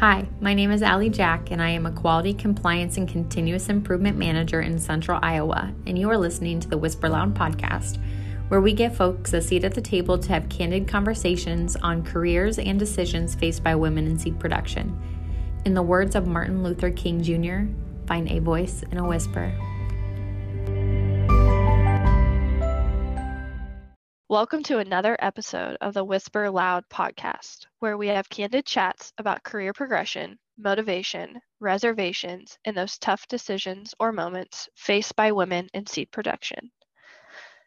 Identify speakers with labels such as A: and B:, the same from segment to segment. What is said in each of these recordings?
A: Hi, my name is Ali Jack, and I am a Quality Compliance and Continuous Improvement Manager in Central Iowa, and you are listening to the Whisper Loud podcast, where we give folks a seat at the table to have candid conversations on careers and decisions faced by women in seed production. In the words of Martin Luther King Jr., find a voice in a whisper.
B: Welcome to another episode of the Whisper Loud podcast, where we have candid chats about career progression, motivation, reservations, and those tough decisions or moments faced by women in seed production.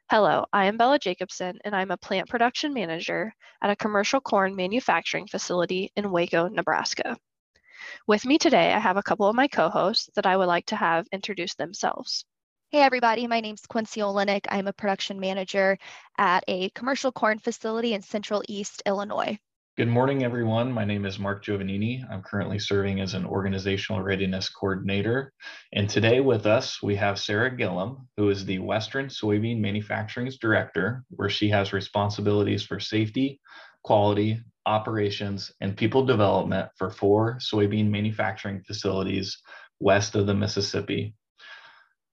B: Hello, I am Bella Jacobson, and I'm a plant production manager at a commercial corn manufacturing facility in Waco, Nebraska. With me today, I have a couple of my co hosts that I would like to have introduce themselves.
C: Hey everybody, my name is Quincy Olenek. I'm a production manager at a commercial corn facility in Central East Illinois.
D: Good morning, everyone. My name is Mark Giovannini. I'm currently serving as an organizational readiness coordinator. And today with us, we have Sarah Gillam, who is the Western Soybean Manufacturing's Director, where she has responsibilities for safety, quality, operations, and people development for four soybean manufacturing facilities west of the Mississippi.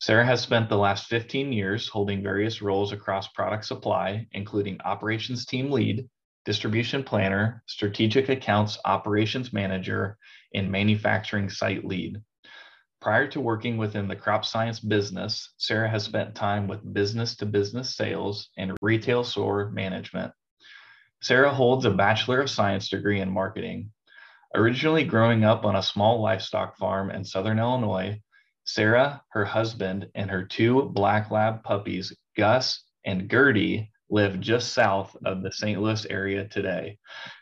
D: Sarah has spent the last 15 years holding various roles across product supply, including operations team lead, distribution planner, strategic accounts operations manager, and manufacturing site lead. Prior to working within the crop science business, Sarah has spent time with business to business sales and retail store management. Sarah holds a Bachelor of Science degree in marketing. Originally growing up on a small livestock farm in Southern Illinois, Sarah, her husband, and her two black lab puppies, Gus and Gertie, live just south of the St. Louis area today.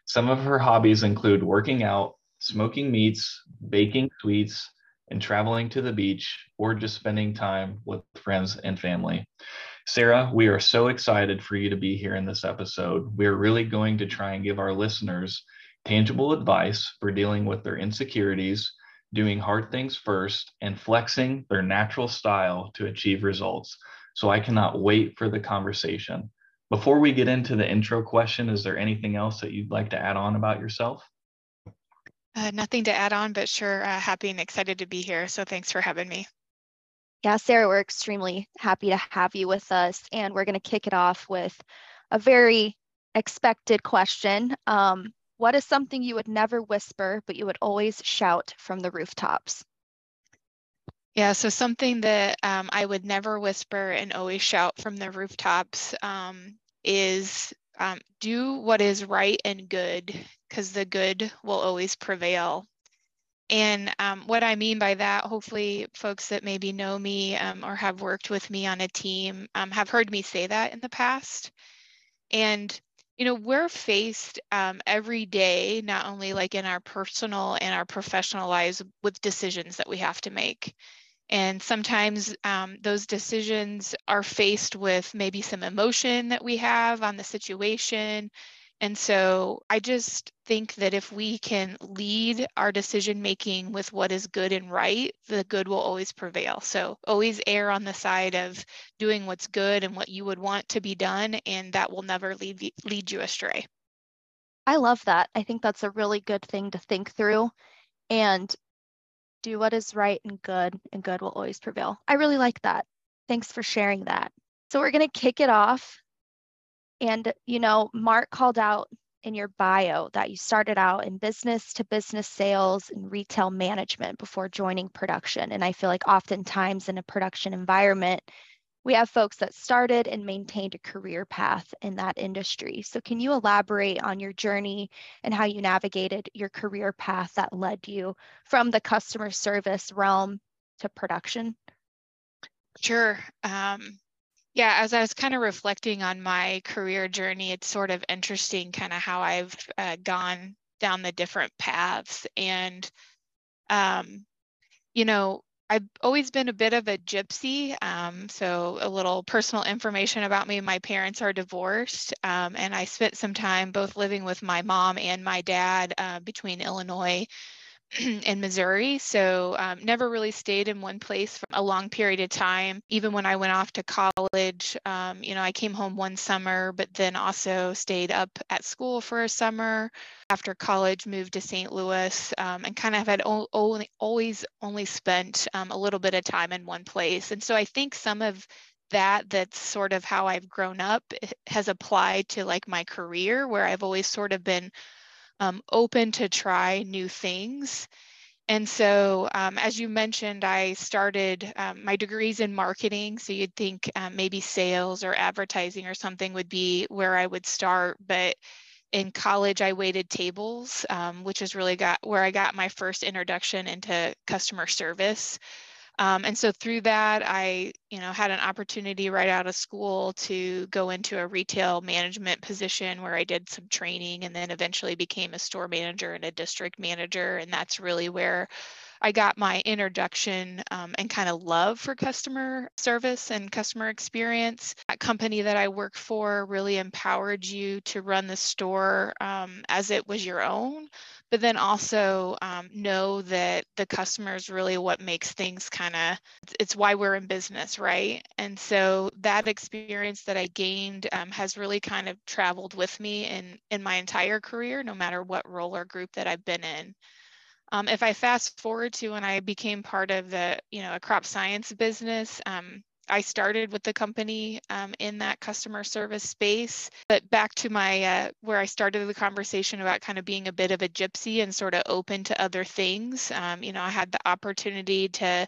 D: Some of her hobbies include working out, smoking meats, baking sweets, and traveling to the beach or just spending time with friends and family. Sarah, we are so excited for you to be here in this episode. We are really going to try and give our listeners tangible advice for dealing with their insecurities doing hard things first, and flexing their natural style to achieve results. So I cannot wait for the conversation. Before we get into the intro question, is there anything else that you'd like to add on about yourself?
E: Uh, nothing to add on, but sure, uh, happy and excited to be here. So thanks for having me.
C: Yeah, Sarah, we're extremely happy to have you with us. And we're going to kick it off with a very expected question. Um, what is something you would never whisper, but you would always shout from the rooftops?
E: Yeah, so something that um, I would never whisper and always shout from the rooftops um, is um, do what is right and good, because the good will always prevail. And um, what I mean by that, hopefully, folks that maybe know me um, or have worked with me on a team um, have heard me say that in the past. And you know we're faced um, every day not only like in our personal and our professional lives with decisions that we have to make. And sometimes um, those decisions are faced with maybe some emotion that we have on the situation and so I just think that if we can lead our decision making with what is good and right, the good will always prevail. So always err on the side of doing what's good and what you would want to be done, and that will never lead, lead you astray.
C: I love that. I think that's a really good thing to think through and do what is right and good, and good will always prevail. I really like that. Thanks for sharing that. So we're going to kick it off and, you know, Mark called out in your bio that you started out in business to business sales and retail management before joining production. And I feel like oftentimes in a production environment, we have folks that started and maintained a career path in that industry. So, can you elaborate on your journey and how you navigated your career path that led you from the customer service realm to production?
E: Sure. Um, yeah, as I was kind of reflecting on my career journey, it's sort of interesting kind of how I've uh, gone down the different paths. And, um, you know, I've always been a bit of a gypsy. Um, so, a little personal information about me my parents are divorced, um, and I spent some time both living with my mom and my dad uh, between Illinois, in Missouri. So um, never really stayed in one place for a long period of time. Even when I went off to college, um, you know, I came home one summer, but then also stayed up at school for a summer. After college, moved to St. Louis um, and kind of had only, always only spent um, a little bit of time in one place. And so I think some of that that's sort of how I've grown up has applied to like my career where I've always sort of been um, open to try new things. And so, um, as you mentioned, I started um, my degrees in marketing. So you'd think um, maybe sales or advertising or something would be where I would start. But in college, I waited tables, um, which is really got where I got my first introduction into customer service. Um, and so through that, I, you know, had an opportunity right out of school to go into a retail management position where I did some training and then eventually became a store manager and a district manager. And that's really where I got my introduction um, and kind of love for customer service and customer experience. That company that I work for really empowered you to run the store um, as it was your own, but then also um, know that the customer is really what makes things kind of, it's why we're in business, right? And so that experience that I gained um, has really kind of traveled with me in, in my entire career, no matter what role or group that I've been in. Um, if I fast forward to when I became part of the, you know, a crop science business, um, I started with the company um, in that customer service space. But back to my uh, where I started the conversation about kind of being a bit of a gypsy and sort of open to other things. Um, you know, I had the opportunity to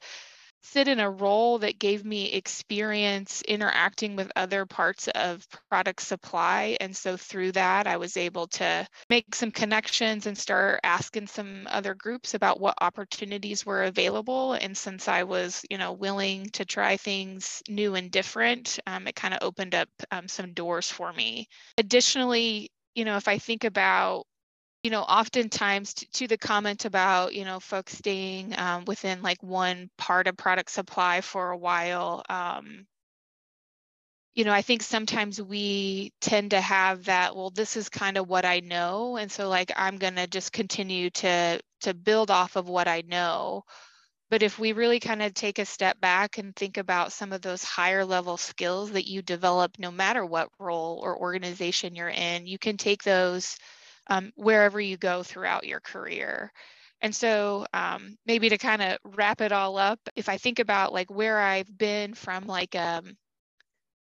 E: sit in a role that gave me experience interacting with other parts of product supply. And so through that, I was able to make some connections and start asking some other groups about what opportunities were available. And since I was, you know, willing to try things new and different, um, it kind of opened up um, some doors for me. Additionally, you know, if I think about you know, oftentimes to, to, the comment about, you know, folks staying um, within like one part of product supply for a while, um, you know, I think sometimes we tend to have that, well, this is kind of what I know. And so like, I'm going to just continue to, to build off of what I know. But if we really kind of take a step back and think about some of those higher level skills that you develop, no matter what role or organization you're in, you can take those um, wherever you go throughout your career. And so um, maybe to kind of wrap it all up, if I think about like where I've been from like, um,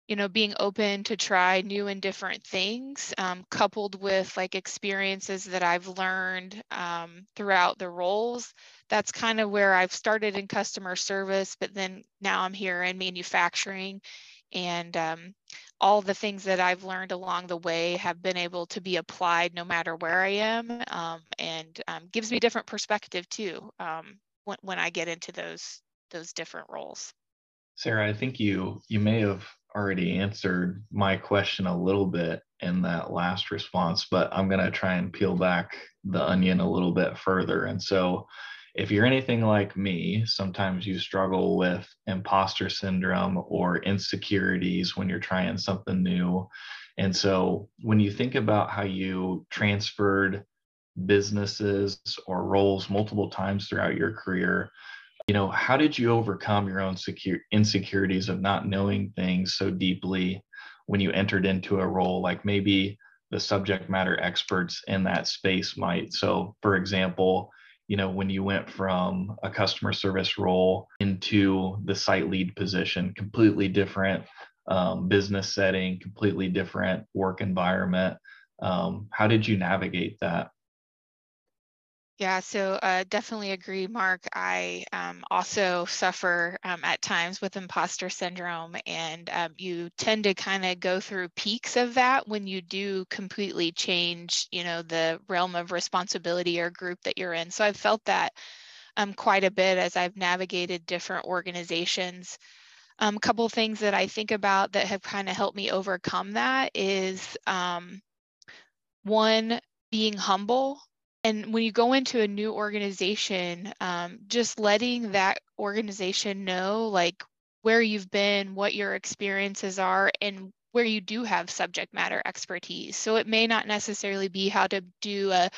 E: you know, being open to try new and different things, um, coupled with like experiences that I've learned um, throughout the roles, that's kind of where I've started in customer service, but then now I'm here in manufacturing. And um, all the things that I've learned along the way have been able to be applied no matter where I am um, and um, gives me different perspective too um, when, when I get into those those different roles.
D: Sarah, I think you you may have already answered my question a little bit in that last response, but I'm going to try and peel back the onion a little bit further. And so if you're anything like me, sometimes you struggle with imposter syndrome or insecurities when you're trying something new. And so when you think about how you transferred businesses or roles multiple times throughout your career, you know, how did you overcome your own secure insecurities of not knowing things so deeply when you entered into a role like maybe the subject matter experts in that space might? So, for example, you know when you went from a customer service role into the site lead position completely different um, business setting completely different work environment. Um, how did you navigate that
E: yeah, so uh, definitely agree, Mark. I um, also suffer um, at times with imposter syndrome, and um, you tend to kind of go through peaks of that when you do completely change, you know, the realm of responsibility or group that you're in. So I've felt that um, quite a bit as I've navigated different organizations. Um, a couple of things that I think about that have kind of helped me overcome that is um, one, being humble and when you go into a new organization um, just letting that organization know like where you've been what your experiences are and where you do have subject matter expertise. So it may not necessarily be how to do a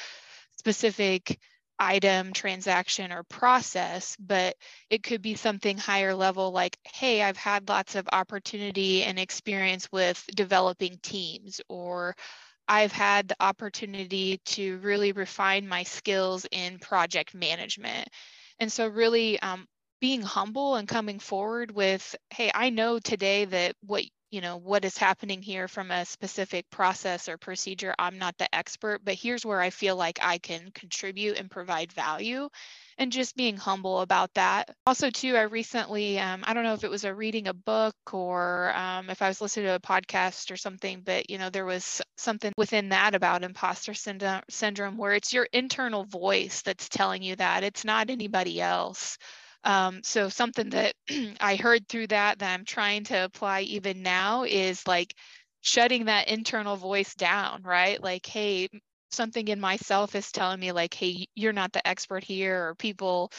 E: specific item, transaction, or process, but it could be something higher level like, hey, I've had lots of opportunity and experience with developing teams, or I've had the opportunity to really refine my skills in project management. And so, really, um, being humble and coming forward with, hey, I know today that what you know what is happening here from a specific process or procedure i'm not the expert but here's where i feel like i can contribute and provide value and just being humble about that. Also too i recently um, i don't know if it was a reading a book or um, if i was listening to a podcast or something but you know there was something within that about imposter syndrome, syndrome where it's your internal voice that's telling you that it's not anybody else um, so something that I heard through that that I'm trying to apply even now is like shutting that internal voice down, right? Like, hey, something in myself is telling me like, hey, you're not the expert here, or people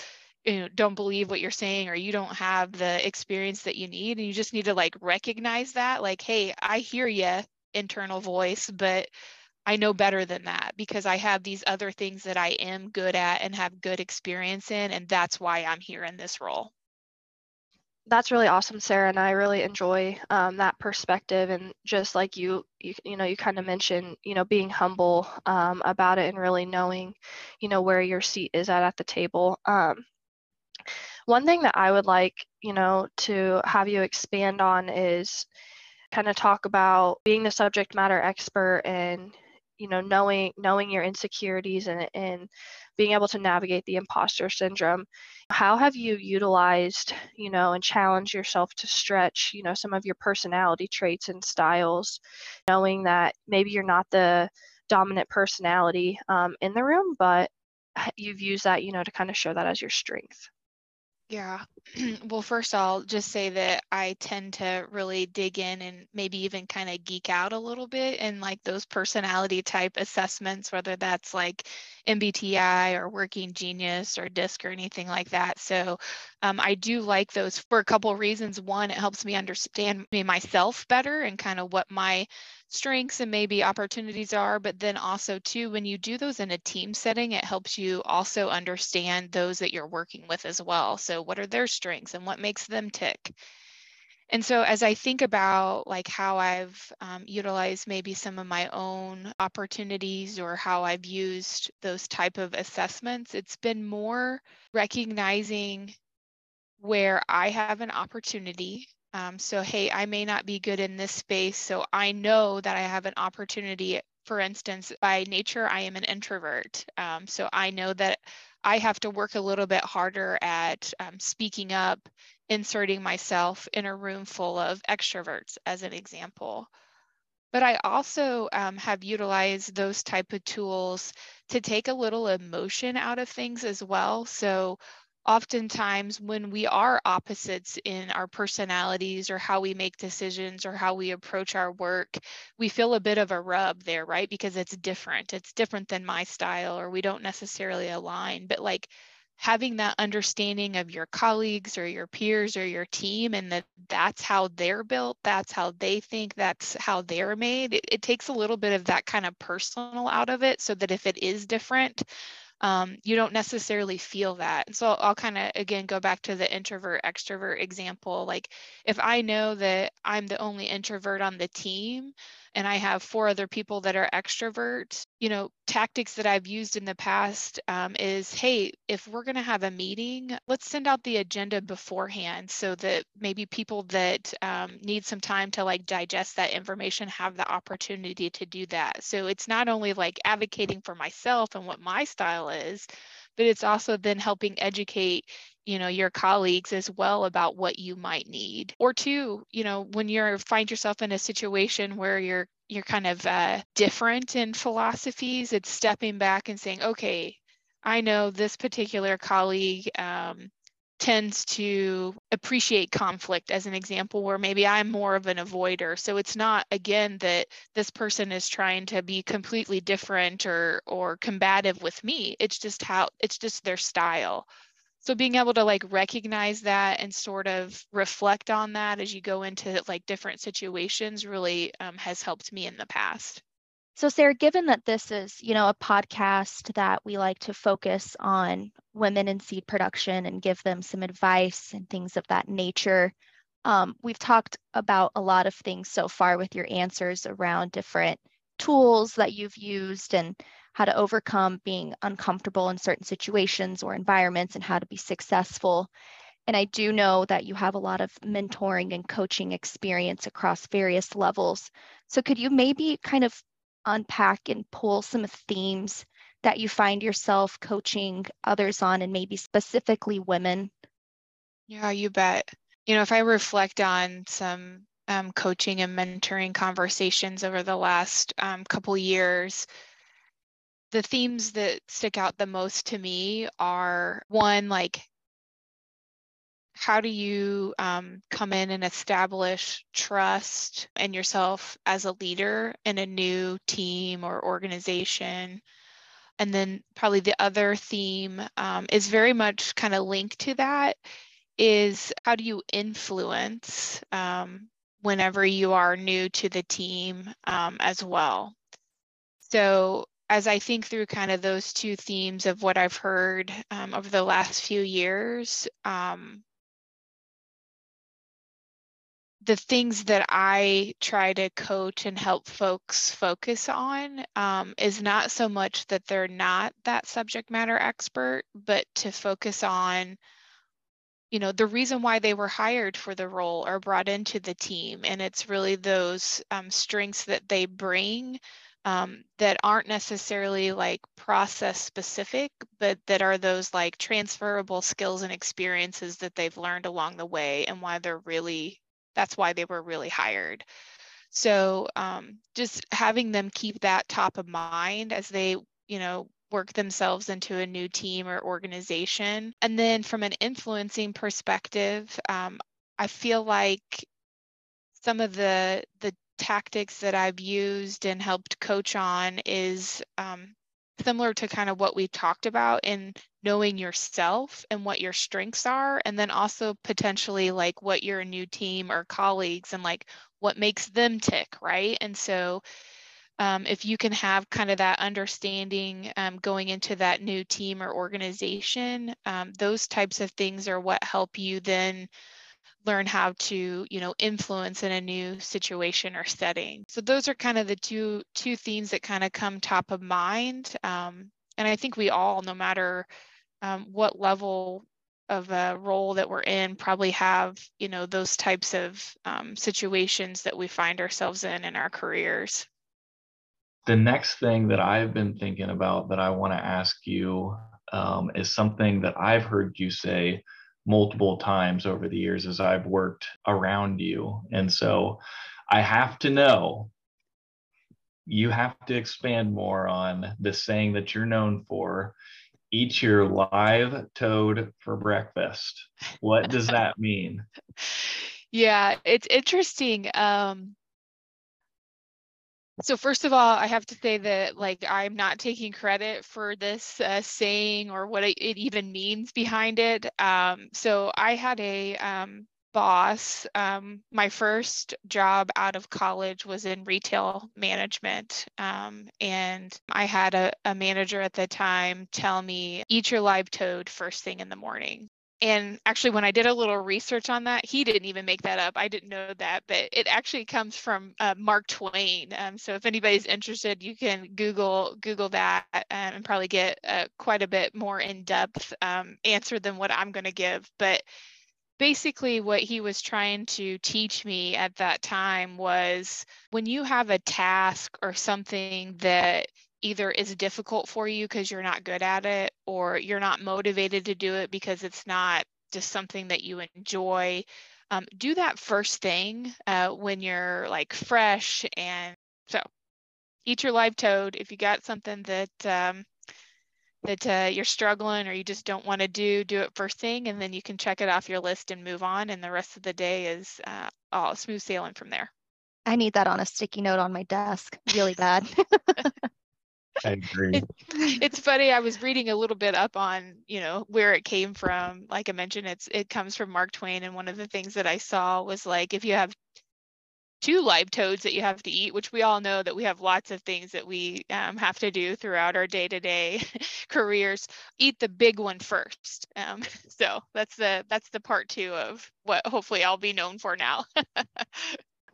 E: you know, don't believe what you're saying, or you don't have the experience that you need, and you just need to like recognize that, like, hey, I hear you, internal voice, but I know better than that because I have these other things that I am good at and have good experience in, and that's why I'm here in this role.
B: That's really awesome, Sarah, and I really enjoy um, that perspective. And just like you, you, you know, you kind of mentioned, you know, being humble um, about it and really knowing, you know, where your seat is at at the table. Um, one thing that I would like, you know, to have you expand on is kind of talk about being the subject matter expert and you know knowing knowing your insecurities and and being able to navigate the imposter syndrome. How have you utilized you know and challenged yourself to stretch you know some of your personality traits and styles knowing that maybe you're not the dominant personality um, in the room but you've used that you know to kind of show that as your strength
E: yeah. well, first I'll just say that I tend to really dig in and maybe even kind of geek out a little bit in like those personality type assessments, whether that's like MBTI or Working Genius or DISC or anything like that. So um, I do like those for a couple of reasons. One, it helps me understand me myself better and kind of what my strengths and maybe opportunities are, but then also too, when you do those in a team setting, it helps you also understand those that you're working with as well. So what are their strengths and what makes them tick? And so as I think about like how I've um, utilized maybe some of my own opportunities or how I've used those type of assessments, it's been more recognizing where I have an opportunity um, so, hey, I may not be good in this space. So I know that I have an opportunity. For instance, by nature, I am an introvert. Um, so I know that I have to work a little bit harder at um, speaking up, inserting myself in a room full of extroverts, as an example. But I also um, have utilized those type of tools to take a little emotion out of things as well. So oftentimes when we are opposites in our personalities or how we make decisions or how we approach our work, we feel a bit of a rub there, right? Because it's different. It's different than my style or we don't necessarily align. But like having that understanding of your colleagues or your peers or your team and that that's how they're built, that's how they think, that's how they're made, it, it takes a little bit of that kind of personal out of it so that if it is different, um, you don't necessarily feel that. And so I'll, I'll kind of again go back to the introvert extrovert example. Like if I know that I'm the only introvert on the team, and I have four other people that are extroverts, you know, tactics that I've used in the past um, is hey, if we're going to have a meeting, let's send out the agenda beforehand so that maybe people that um, need some time to like digest that information have the opportunity to do that. So it's not only like advocating for myself and what my style is, but it's also then helping educate you know your colleagues as well about what you might need. Or two you know when you're find yourself in a situation where you're you're kind of uh, different in philosophies it's stepping back and saying okay i know this particular colleague um, tends to appreciate conflict as an example where maybe i'm more of an avoider. So it's not again that this person is trying to be completely different or or combative with me. It's just how it's just their style so being able to like recognize that and sort of reflect on that as you go into like different situations really um, has helped me in the past.
C: So, Sarah, given that this is, you know, a podcast that we like to focus on women in seed production and give them some advice and things of that nature, um, we've talked about a lot of things so far with your answers around different tools that you've used and how to overcome being uncomfortable in certain situations or environments and how to be successful. And I do know that you have a lot of mentoring and coaching experience across various levels. So, could you maybe kind of unpack and pull some themes that you find yourself coaching others on and maybe specifically women?
E: Yeah, you bet. You know, if I reflect on some um, coaching and mentoring conversations over the last um, couple years, the themes that stick out the most to me are one, like how do you um, come in and establish trust in yourself as a leader in a new team or organization? And then probably the other theme um, is very much kind of linked to that is how do you influence um, whenever you are new to the team um, as well? So as I think through kind of those two themes of what I've heard um, over the last few years, um, the things that I try to coach and help folks focus on um, is not so much that they're not that subject matter expert, but to focus on, you know, the reason why they were hired for the role or brought into the team. And it's really those um, strengths that they bring um, that aren't necessarily like process specific, but that are those like transferable skills and experiences that they've learned along the way and why they're really that's why they were really hired. So um, just having them keep that top of mind as they, you know, work themselves into a new team or organization. And then from an influencing perspective, um, I feel like some of the the tactics that I've used and helped coach on is um, similar to kind of what we talked about in knowing yourself and what your strengths are and then also potentially like what your new team or colleagues and like what makes them tick right? And so um, if you can have kind of that understanding um, going into that new team or organization um, those types of things are what help you then learn how to you know influence in a new situation or setting. So those are kind of the two two themes that kind of come top of mind um, and i think we all no matter um, what level of a role that we're in probably have you know those types of um, situations that we find ourselves in in our careers.
D: The next thing that i've been thinking about that i want to ask you um, is something that i've heard you say multiple times over the years as I've worked around you. And so I have to know you have to expand more on the saying that you're known for eat your live toad for breakfast. What does that mean?
E: Yeah, it's interesting. Um, so first of all, I have to say that like I'm not taking credit for this uh, saying or what it, it, even means behind it. Um, so I had a um, boss. Um, my first job out of college was in retail management, um, and I had a, a manager at the time tell me, "Eat your live toad first thing in the morning." And actually when i did a little research on that he didn't even make that up. I didn't know that but it actually comes from uh, mark twain um, so if anybody's interested you can google google that um, and probably get uh, quite a bit more in-depth um, answer than what i'm going to give but basically what he was trying to teach me at that time was when you have a task or something that either is difficult for you because you're not good at it or you're not motivated to do it because it's not just something that you enjoy um, do that first thing uh, when you're like fresh and so eat your live toad. If you got something that um, that uh, you're struggling or you just don't want to do do it first thing and then you can check it off your list and move on and the rest of the day is uh, all smooth sailing from there.
C: I need that on a sticky note on my desk. Really bad
D: I agree.
E: It, it's funny. I was reading a little bit up on, you know, where it came from. Like I mentioned, it's it comes from Mark Twain, and one of the things that I saw was like if you have two live toads that you have to eat, which we all know that we have lots of things that we um, have to do throughout our day-to-day careers. Eat the big one first. Um, so that's the that's the part two of what hopefully I'll be known for now.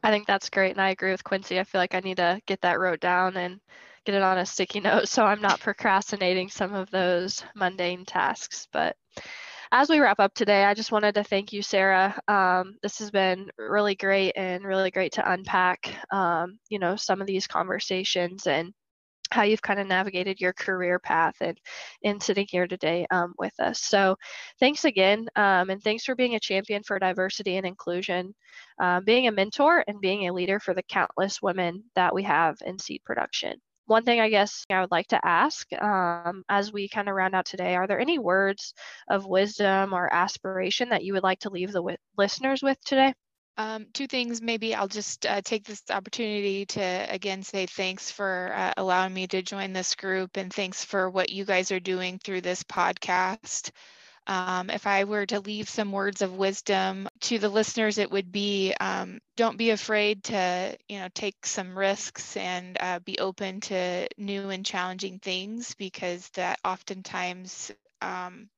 B: I think that's great, and I agree with Quincy. I feel like I need to get that wrote down and get it on a sticky note so I'm not procrastinating some of those mundane tasks. But as we wrap up today, I just wanted to thank you, Sarah. Um, this has been really great and really great to unpack, um, you know, some of these conversations and how you've kind of navigated your career path and in sitting here today um, with us. So thanks again. Um, and thanks for being a champion for diversity and inclusion, uh, being a mentor and being a leader for the countless women that we have in seed production one thing I guess I would like to ask um, as we kind of round out today are there any words of wisdom or aspiration that you would like to leave the w- listeners with today?
E: Um, two things, maybe I'll just uh, take this opportunity to again say thanks for uh, allowing me to join this group and thanks for what you guys are doing through this podcast. Um, if I were to leave some words of wisdom to the listeners, it would be um, don't be afraid to, you know, take some risks and uh, be open to new and challenging things because that oftentimes um,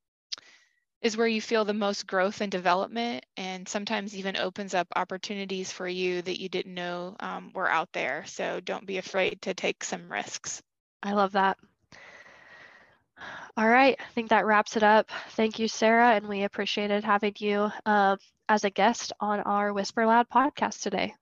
E: is where you feel the most growth and development and sometimes even opens up opportunities for you that you didn't know um, were out there. So don't be afraid to take some risks.
B: I love that. All right, I think that wraps it up. Thank you, Sarah, and we appreciated having you uh, as a guest on our Whisper Loud podcast today.